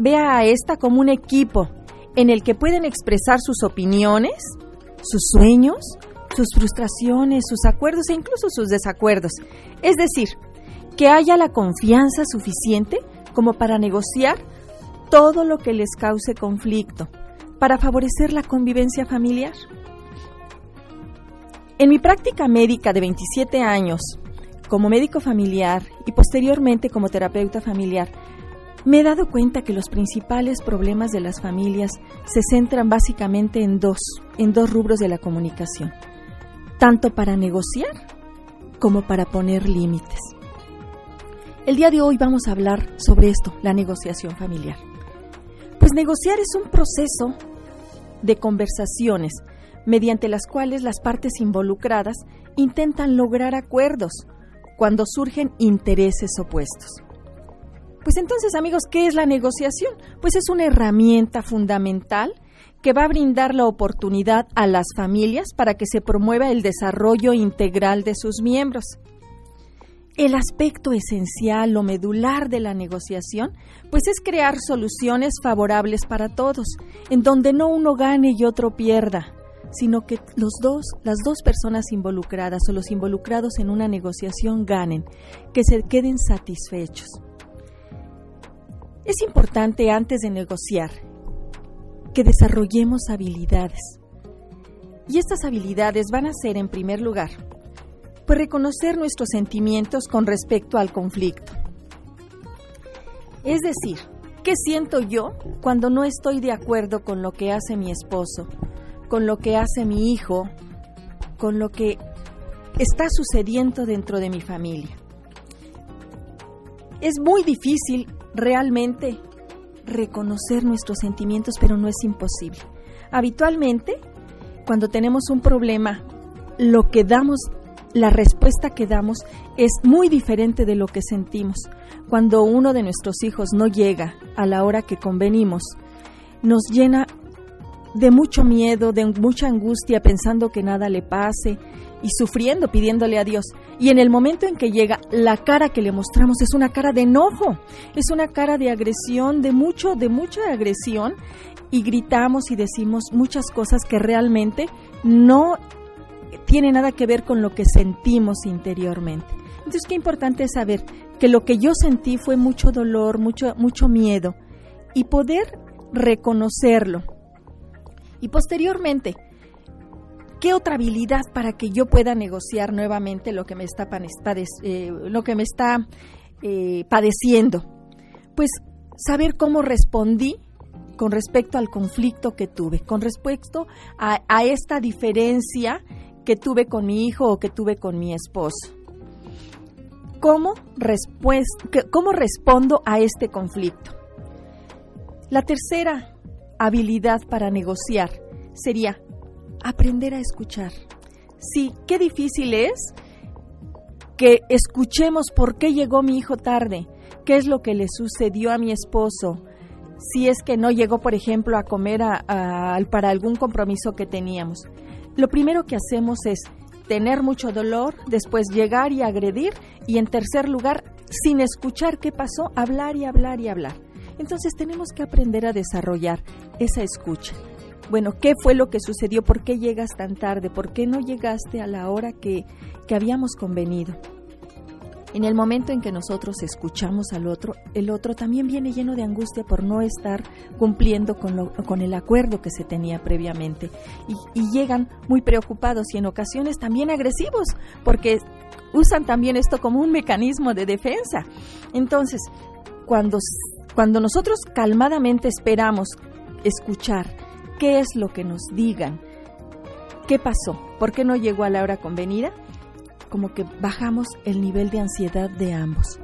vea a esta como un equipo en el que pueden expresar sus opiniones, sus sueños, sus frustraciones, sus acuerdos e incluso sus desacuerdos. Es decir, que haya la confianza suficiente como para negociar todo lo que les cause conflicto, para favorecer la convivencia familiar. En mi práctica médica de 27 años, como médico familiar y posteriormente como terapeuta familiar, me he dado cuenta que los principales problemas de las familias se centran básicamente en dos, en dos rubros de la comunicación, tanto para negociar como para poner límites. El día de hoy vamos a hablar sobre esto, la negociación familiar. Pues negociar es un proceso de conversaciones mediante las cuales las partes involucradas intentan lograr acuerdos cuando surgen intereses opuestos. Pues entonces, amigos, ¿qué es la negociación? Pues es una herramienta fundamental que va a brindar la oportunidad a las familias para que se promueva el desarrollo integral de sus miembros. El aspecto esencial o medular de la negociación, pues es crear soluciones favorables para todos, en donde no uno gane y otro pierda, sino que los dos, las dos personas involucradas o los involucrados en una negociación ganen, que se queden satisfechos. Es importante antes de negociar que desarrollemos habilidades. Y estas habilidades van a ser, en primer lugar, pues reconocer nuestros sentimientos con respecto al conflicto. Es decir, ¿qué siento yo cuando no estoy de acuerdo con lo que hace mi esposo, con lo que hace mi hijo, con lo que está sucediendo dentro de mi familia? Es muy difícil realmente reconocer nuestros sentimientos, pero no es imposible. Habitualmente, cuando tenemos un problema, lo que damos, la respuesta que damos es muy diferente de lo que sentimos. Cuando uno de nuestros hijos no llega a la hora que convenimos, nos llena de mucho miedo, de mucha angustia, pensando que nada le pase y sufriendo, pidiéndole a Dios. Y en el momento en que llega, la cara que le mostramos es una cara de enojo, es una cara de agresión, de mucho, de mucha agresión, y gritamos y decimos muchas cosas que realmente no tiene nada que ver con lo que sentimos interiormente. Entonces, qué importante es saber que lo que yo sentí fue mucho dolor, mucho, mucho miedo, y poder reconocerlo. Y posteriormente, ¿Qué otra habilidad para que yo pueda negociar nuevamente lo que me está, eh, eh, padeciendo? Pues saber cómo respondí con respecto al conflicto que tuve, con respecto a, esta diferencia que tuve con mi hijo o que tuve con mi esposo. ¿Cómo, ¿Cómo respondo a este conflicto? La tercera habilidad para negociar sería aprender a escuchar. Sí, qué difícil es que escuchemos por qué llegó mi hijo tarde, qué es lo que le sucedió a mi esposo, si es que no llegó, por ejemplo, a comer para algún compromiso que teníamos. Lo primero que hacemos es tener mucho dolor, después llegar y agredir y en tercer lugar, sin escuchar qué pasó, hablar y hablar y hablar. Entonces tenemos que aprender a desarrollar esa escucha bueno, ¿qué fue lo que sucedió? ¿Por qué llegas tan tarde? ¿Por qué no llegaste a la hora que, habíamos convenido? En el momento en que nosotros escuchamos al otro, el otro también viene lleno de angustia por no estar cumpliendo con, con el acuerdo que se tenía previamente. Y, y, llegan muy preocupados y en ocasiones también agresivos, porque usan también esto como un mecanismo de defensa. Entonces, cuando, cuando nosotros calmadamente esperamos escuchar, qué es lo que nos digan. ¿Qué pasó? ¿Por qué no llegó a la hora convenida? Como que bajamos el nivel de ansiedad de ambos.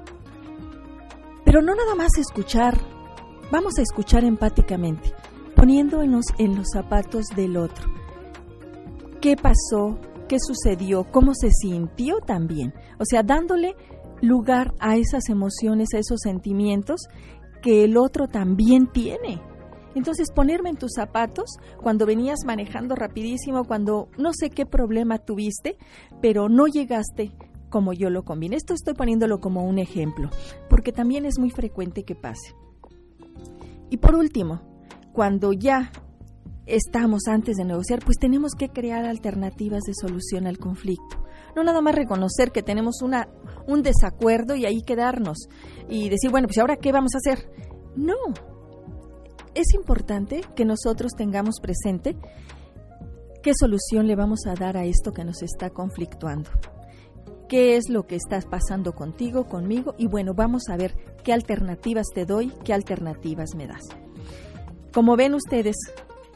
Pero no nada más escuchar, vamos a escuchar empáticamente, poniéndonos en los zapatos del otro. ¿Qué pasó? ¿Qué sucedió? ¿Cómo se sintió también? O sea, dándole lugar a esas emociones, a esos sentimientos que el otro también tiene. Entonces ponerme en tus zapatos cuando venías manejando rapidísimo, cuando no sé qué problema tuviste, pero no llegaste como yo lo combiné. Esto estoy poniéndolo como un ejemplo, porque también es muy frecuente que pase. Y por último, cuando ya estamos antes de negociar, pues tenemos que crear alternativas de solución al conflicto. No nada más reconocer que tenemos una, un desacuerdo y ahí quedarnos y decir, bueno, pues ahora qué vamos a hacer. No. Es importante que nosotros tengamos presente qué solución le vamos a dar a esto que nos está conflictuando. ¿Qué es lo que estás pasando contigo, conmigo? Y bueno, vamos a ver qué alternativas te doy, qué alternativas me das. Como ven ustedes,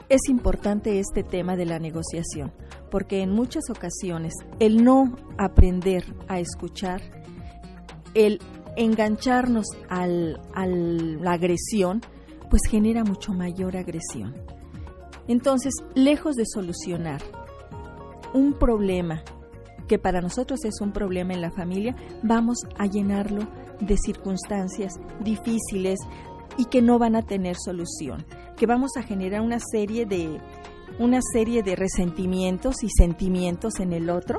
es importante este tema de la negociación, porque en muchas ocasiones el no aprender a escuchar, el engancharnos al, a la agresión, pues genera mucho mayor agresión. Entonces, lejos de solucionar un problema que para nosotros es un problema en la familia, vamos a llenarlo de circunstancias difíciles y que no van a tener solución que vamos a generar una serie de una serie de resentimientos y sentimientos en el otro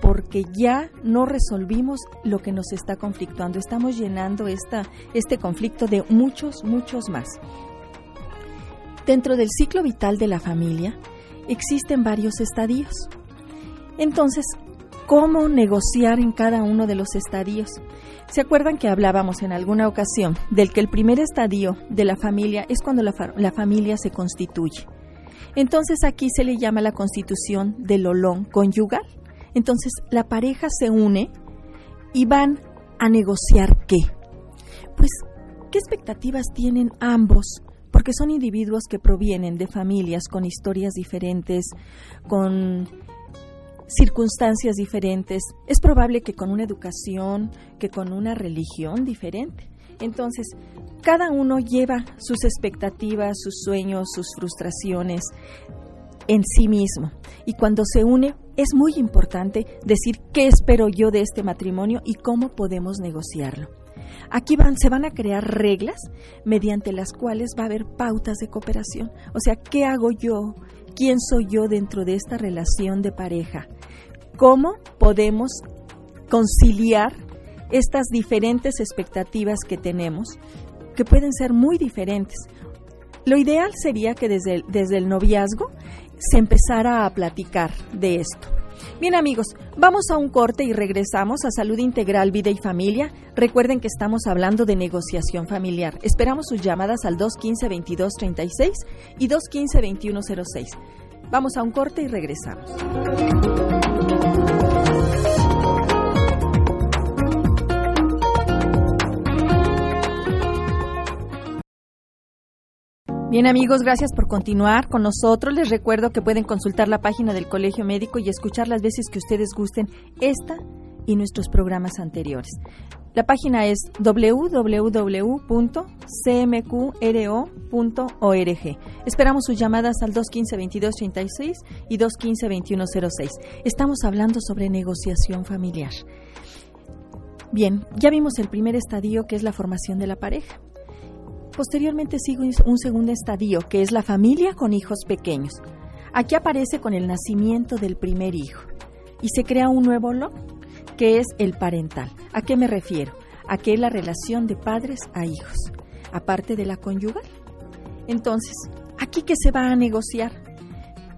porque ya no resolvimos lo que nos está conflictuando. Estamos llenando esta, este conflicto de muchos, muchos más. Dentro del ciclo vital de la familia existen varios estadios. Entonces, ¿cómo negociar en cada uno de los estadios? ¿Se acuerdan que hablábamos en alguna ocasión del que el primer estadio de la familia es cuando la, la familia se constituye? Entonces aquí se le llama la constitución del olón conyugal. Entonces la pareja se une y van a negociar qué. Pues, ¿qué expectativas tienen ambos? Porque son individuos que provienen de familias con historias diferentes, con circunstancias diferentes, es probable que con una educación, que con una religión diferente. Entonces, cada uno lleva sus expectativas, sus sueños, sus frustraciones en sí mismo. Y cuando se une, es muy importante decir qué espero yo de este matrimonio y cómo podemos negociarlo. Aquí se van a crear reglas mediante las cuales va a haber pautas de cooperación. O sea, ¿qué hago yo? ¿Quién soy yo dentro de esta relación de pareja? ¿Cómo podemos conciliar estas diferentes expectativas que tenemos, que pueden ser muy diferentes? Lo ideal sería que desde desde el noviazgo se empezara a platicar de esto. Bien amigos, vamos a un corte y regresamos a Salud Integral, Vida y Familia. Recuerden que estamos hablando de negociación familiar. Esperamos sus llamadas al 215-2236 y 215-2106. Vamos a un corte y regresamos. Bien amigos, gracias por continuar con nosotros. Les recuerdo que pueden consultar la página del Colegio Médico y escuchar las veces que ustedes gusten esta y nuestros programas anteriores. La página es www.cmqro.org. Esperamos sus llamadas al 215-2236 y 215-2106. Estamos hablando sobre negociación familiar. Bien, ya vimos el primer estadio que es la formación de la pareja. Posteriormente sigue un segundo estadio, que es la familia con hijos pequeños. Aquí aparece con el nacimiento del primer hijo y se crea un nuevo lo, que es el parental. ¿A qué me refiero? A que es la relación de padres a hijos, aparte de la conyugal. Entonces, ¿aquí qué se va a negociar?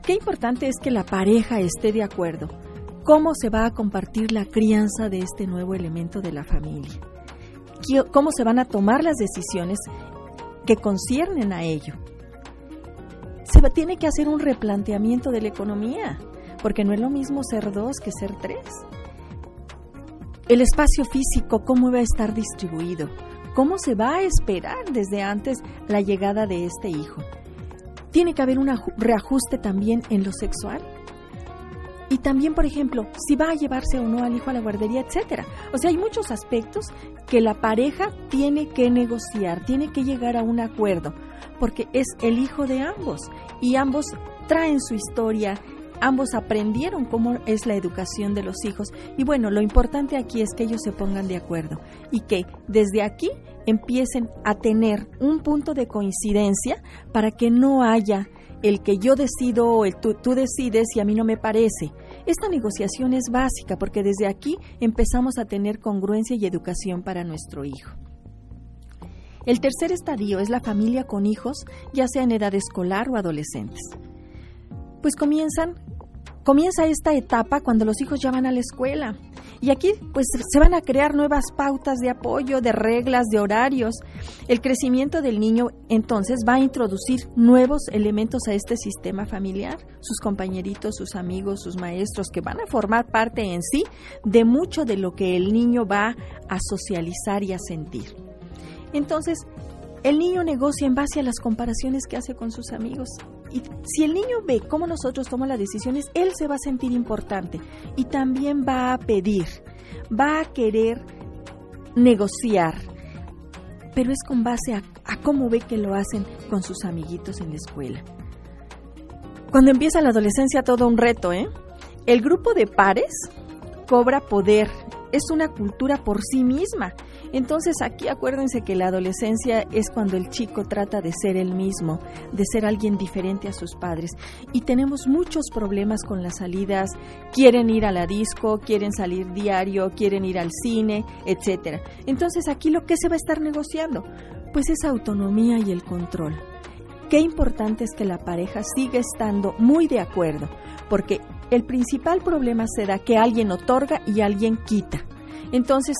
Qué importante es que la pareja esté de acuerdo. ¿Cómo se va a compartir la crianza de este nuevo elemento de la familia? ¿Cómo se van a tomar las decisiones que conciernen a ello. Se tiene que hacer un replanteamiento de la economía, porque no es lo mismo ser dos que ser tres. El espacio físico, ¿cómo va a estar distribuido? ¿Cómo se va a esperar desde antes la llegada de este hijo? Tiene que haber un reajuste también en lo sexual. Y también, por ejemplo, si va a llevarse o no al hijo a la guardería, etcétera. O sea, hay muchos aspectos que la pareja tiene que negociar, tiene que llegar a un acuerdo, porque es el hijo de ambos y ambos traen su historia, ambos aprendieron cómo es la educación de los hijos y bueno, lo importante aquí es que ellos se pongan de acuerdo y que desde aquí empiecen a tener un punto de coincidencia para que no haya el que yo decido o el tú, tú, decides y a mí no me parece. Esta negociación es básica porque desde aquí empezamos a tener congruencia y educación para nuestro hijo. El tercer estadio es la familia con hijos, ya sea en edad escolar o adolescentes. Pues comienzan, comienza esta etapa cuando los hijos ya van a la escuela. Y aquí pues se van a crear nuevas pautas de apoyo, de reglas, de horarios. El crecimiento del niño entonces va a introducir nuevos elementos a este sistema familiar, sus compañeritos, sus amigos, sus maestros, que van a formar parte en sí de mucho de lo que el niño va a socializar y a sentir. Entonces, el niño negocia en base a las comparaciones que hace con sus amigos. Y si el niño ve cómo nosotros tomamos las decisiones, él se va a sentir importante y también va a pedir, va a querer negociar, pero es con base a, a cómo ve que lo hacen con sus amiguitos en la escuela. Cuando empieza la adolescencia, todo un reto, ¿eh? El grupo de pares cobra poder, es una cultura por sí misma entonces aquí acuérdense que la adolescencia es cuando el chico trata de ser el mismo, de ser alguien diferente a sus padres. Y tenemos muchos problemas con las salidas, quieren ir a la disco, quieren salir diario, quieren ir al cine, etcétera. Entonces aquí lo que se va a estar negociando, pues es autonomía y el control. Qué importante es que la pareja siga estando muy de acuerdo, porque el principal problema será que alguien otorga y alguien quita. Entonces,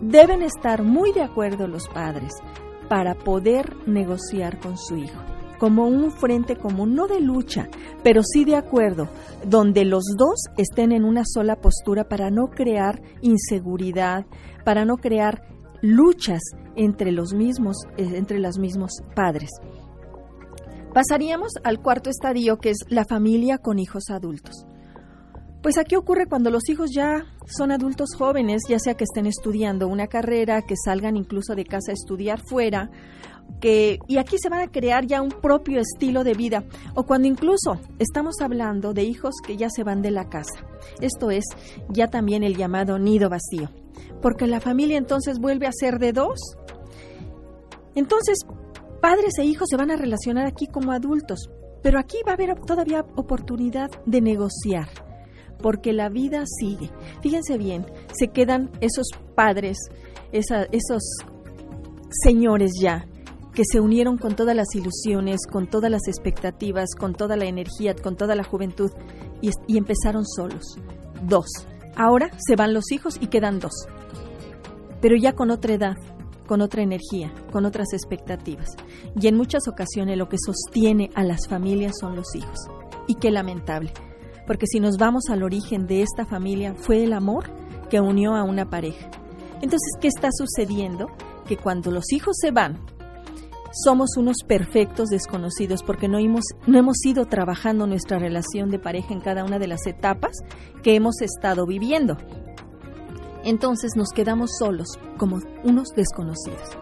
Deben estar muy de acuerdo los padres para poder negociar con su hijo, como un frente común, no de lucha, pero sí de acuerdo, donde los dos estén en una sola postura para no crear inseguridad, para no crear luchas entre los mismos, eh, entre los mismos padres. Pasaríamos al cuarto estadio, que es la familia con hijos adultos. Pues aquí ocurre cuando los hijos ya son adultos jóvenes, ya sea que estén estudiando una carrera, que salgan incluso de casa a estudiar fuera, que y aquí se van a crear ya un propio estilo de vida o cuando incluso estamos hablando de hijos que ya se van de la casa. Esto es ya también el llamado nido vacío, porque la familia entonces vuelve a ser de dos. Entonces, padres e hijos se van a relacionar aquí como adultos, pero aquí va a haber todavía oportunidad de negociar porque la vida sigue. Fíjense bien, se quedan esos padres, esos señores ya, que se unieron con todas las ilusiones, con todas las expectativas, con toda la energía, con toda la juventud, y, empezaron solos. Dos. Ahora se van los hijos y quedan dos. Pero ya con otra edad, con otra energía, con otras expectativas. Y en muchas ocasiones lo que sostiene a las familias son los hijos. Y qué lamentable porque si nos vamos al origen de esta familia fue el amor que unió a una pareja. Entonces, ¿qué está sucediendo? Que cuando los hijos se van, somos unos perfectos desconocidos porque no hemos, no hemos ido trabajando nuestra relación de pareja en cada una de las etapas que hemos estado viviendo. Entonces nos quedamos solos como unos desconocidos.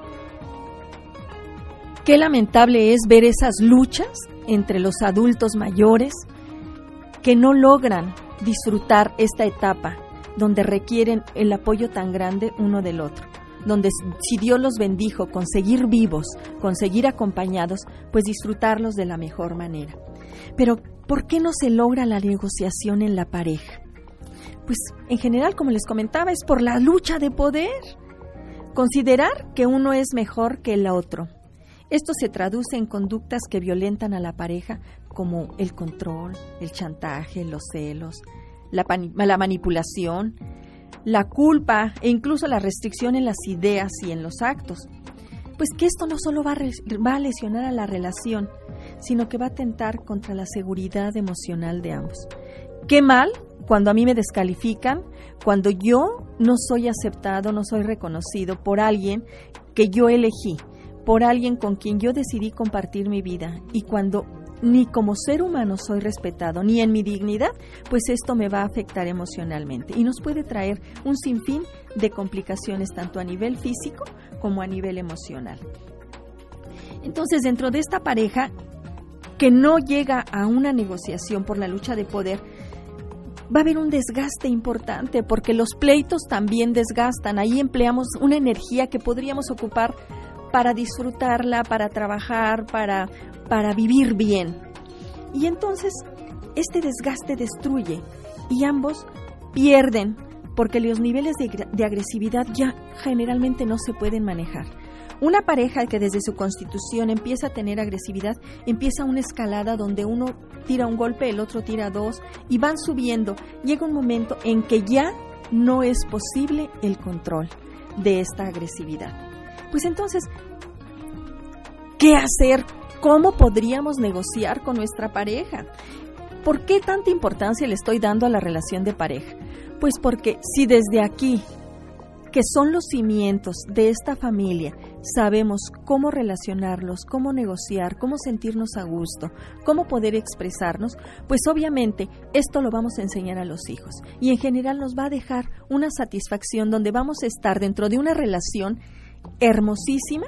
Qué lamentable es ver esas luchas entre los adultos mayores, que no logran disfrutar esta etapa donde requieren el apoyo tan grande uno del otro, donde si Dios los bendijo con seguir vivos, con seguir acompañados, pues disfrutarlos de la mejor manera. Pero, ¿por qué no se logra la negociación en la pareja? Pues en general, como les comentaba, es por la lucha de poder. Considerar que uno es mejor que el otro. Esto se traduce en conductas que violentan a la pareja como el control, el chantaje, los celos, la, la manipulación, la culpa e incluso la restricción en las ideas y en los actos. Pues que esto no solo va a, va a lesionar a la relación, sino que va a atentar contra la seguridad emocional de ambos. Qué mal cuando a mí me descalifican, cuando yo no soy aceptado, no soy reconocido por alguien que yo elegí, por alguien con quien yo decidí compartir mi vida y cuando ni como ser humano soy respetado, ni en mi dignidad, pues esto me va a afectar emocionalmente y nos puede traer un sinfín de complicaciones tanto a nivel físico como a nivel emocional. Entonces, dentro de esta pareja que no llega a una negociación por la lucha de poder, va a haber un desgaste importante porque los pleitos también desgastan. Ahí empleamos una energía que podríamos ocupar para disfrutarla, para trabajar, para, para vivir bien. Y entonces este desgaste destruye y ambos pierden porque los niveles de, de, agresividad ya generalmente no se pueden manejar. Una pareja que desde su constitución empieza a tener agresividad, empieza una escalada donde uno tira un golpe, el otro tira dos y van subiendo. Llega un momento en que ya no es posible el control de esta agresividad. Pues entonces, ¿qué hacer? ¿Cómo podríamos negociar con nuestra pareja? ¿Por qué tanta importancia le estoy dando a la relación de pareja? Pues porque si desde aquí que son los cimientos de esta familia, sabemos cómo relacionarlos, cómo negociar, cómo sentirnos a gusto, cómo poder expresarnos, pues obviamente esto lo vamos a enseñar a los hijos y en general nos va a dejar una satisfacción donde vamos a estar dentro de una relación hermosísima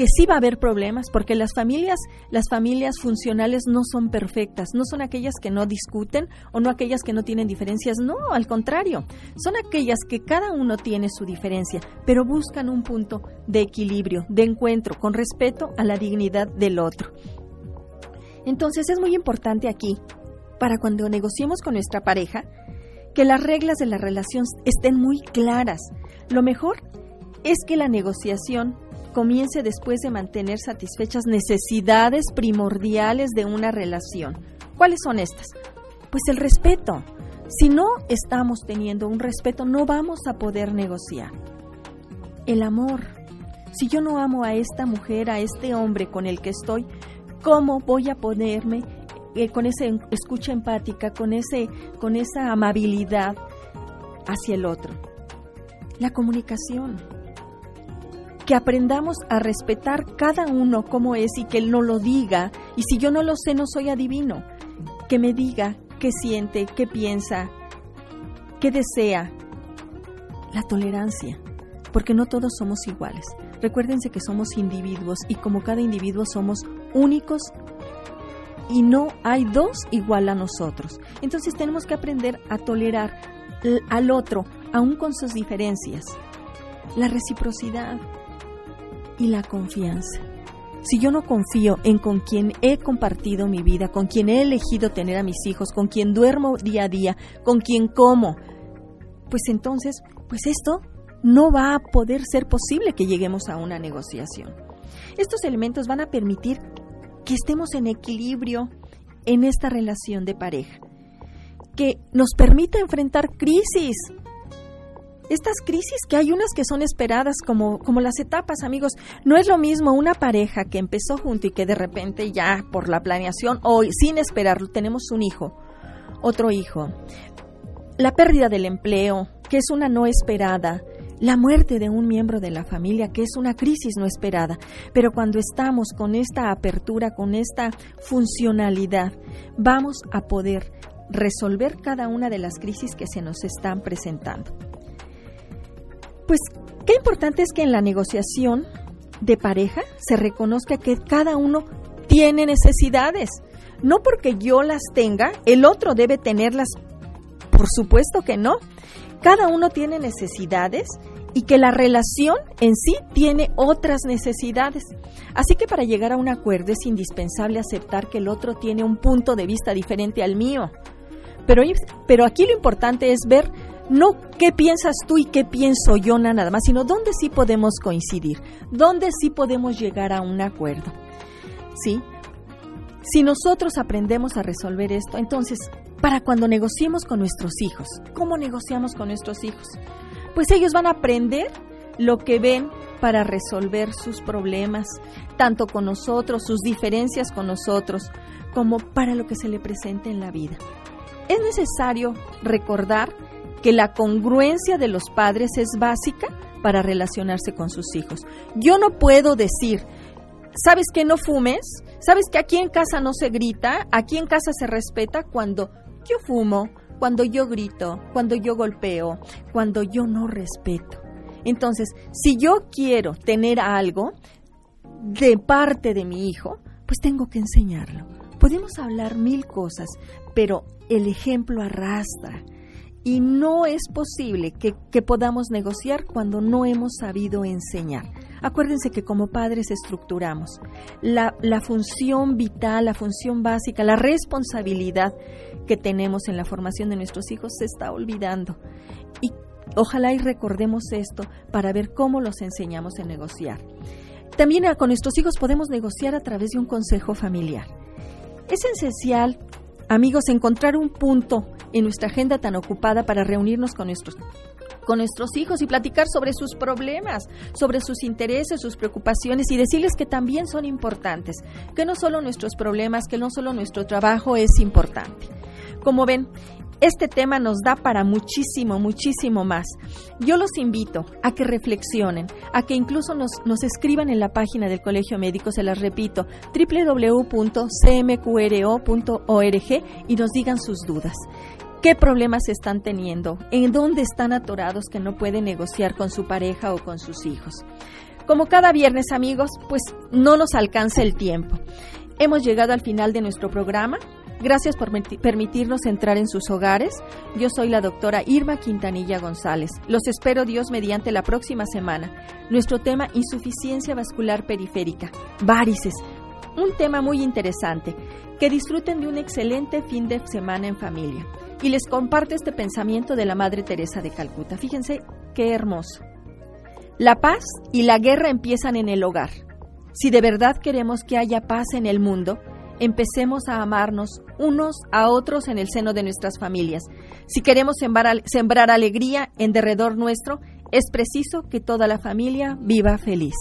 que sí va a haber problemas porque las familias, las familias funcionales no son perfectas, no son aquellas que no discuten o no aquellas que no tienen diferencias, no, al contrario, son aquellas que cada uno tiene su diferencia, pero buscan un punto de equilibrio, de encuentro, con respeto a la dignidad del otro. Entonces es muy importante aquí, para cuando negociemos con nuestra pareja, que las reglas de la relación estén muy claras. Lo mejor es que la negociación comience después de mantener satisfechas necesidades primordiales de una relación. ¿Cuáles son estas? Pues el respeto. Si no estamos teniendo un respeto, no vamos a poder negociar. El amor. Si yo no amo a esta mujer, a este hombre con el que estoy, ¿cómo voy a ponerme eh, con esa escucha empática, con, ese, con esa amabilidad hacia el otro? La comunicación que aprendamos a respetar cada uno como es y que él no lo diga. Y si yo no lo sé, no soy adivino. Que me diga qué siente, qué piensa, qué desea. La tolerancia, porque no todos somos iguales. Recuérdense que somos individuos y como cada individuo somos únicos y no hay dos igual a nosotros. Entonces tenemos que aprender a tolerar al otro, aun con sus diferencias. La reciprocidad, y la confianza. Si yo no confío en con quien he compartido mi vida, con quien he elegido tener a mis hijos, con quien duermo día a día, con quien como, pues entonces, pues esto no va a poder ser posible que lleguemos a una negociación. Estos elementos van a permitir que estemos en equilibrio en esta relación de pareja, que nos permita enfrentar crisis, estas crisis que hay unas que son esperadas como, como las etapas, amigos. No es lo mismo una pareja que empezó junto y que de repente ya por la planeación o sin esperarlo tenemos un hijo, otro hijo. La pérdida del empleo, que es una no esperada, la muerte de un miembro de la familia, que es una crisis no esperada. Pero cuando estamos con esta apertura, con esta funcionalidad, vamos a poder resolver cada una de las crisis que se nos están presentando. Pues qué importante es que en la negociación de pareja se reconozca que cada uno tiene necesidades. No porque yo las tenga, el otro debe tenerlas. Por supuesto que no. Cada uno tiene necesidades y que la relación en sí tiene otras necesidades. Así que para llegar a un acuerdo es indispensable aceptar que el otro tiene un punto de vista diferente al mío. Pero, pero aquí lo importante es ver no qué piensas tú y qué pienso yo nada más, sino dónde sí podemos coincidir, dónde sí podemos llegar a un acuerdo. ¿Sí? Si nosotros aprendemos a resolver esto, entonces, para cuando negociemos con nuestros hijos, ¿cómo negociamos con nuestros hijos? Pues ellos van a aprender lo que ven para resolver sus problemas, tanto con nosotros, sus diferencias con nosotros, como para lo que se le presente en la vida. Es necesario recordar que la congruencia de los padres es básica para relacionarse con sus hijos. Yo no puedo decir, ¿sabes que no fumes? ¿Sabes que aquí en casa no se grita? Aquí en casa se respeta cuando yo fumo, cuando yo grito, cuando yo golpeo, cuando yo no respeto. Entonces, si yo quiero tener algo de parte de mi hijo, pues tengo que enseñarlo. Podemos hablar mil cosas, pero el ejemplo arrastra y no es posible que, podamos negociar cuando no hemos sabido enseñar. Acuérdense que como padres estructuramos la, la, función vital, la función básica, la responsabilidad que tenemos en la formación de nuestros hijos se está olvidando. Y ojalá y recordemos esto para ver cómo los enseñamos a negociar. También con nuestros hijos podemos negociar a través de un consejo familiar. Es esencial, amigos, encontrar un punto en nuestra agenda tan ocupada para reunirnos con nuestros con nuestros hijos y platicar sobre sus problemas, sobre sus intereses, sus preocupaciones y decirles que también son importantes, que no solo nuestros problemas, que no solo nuestro trabajo es importante. Como ven, este tema nos da para muchísimo, muchísimo más. Yo los invito a que reflexionen, a que incluso nos, escriban en la página del Colegio Médico, se las repito, www.cmqro.org y nos digan sus dudas. ¿Qué problemas están teniendo? ¿En dónde están atorados que no pueden negociar con su pareja o con sus hijos? Como cada viernes, amigos, pues no nos alcanza el tiempo. Hemos llegado al final de nuestro programa. Gracias por permitirnos entrar en sus hogares. Yo soy la doctora Irma Quintanilla González. Los espero Dios mediante la próxima semana. Nuestro tema insuficiencia vascular periférica, varices. Un tema muy interesante. Que disfruten de un excelente fin de semana en familia. Y les comparto este pensamiento de la Madre Teresa de Calcuta. Fíjense qué hermoso. La paz y la guerra empiezan en el hogar. Si de verdad queremos que haya paz en el mundo, empecemos a amarnos unos a otros en el seno de nuestras familias. Si queremos sembrar, alegría en derredor nuestro, es preciso que toda la familia viva feliz.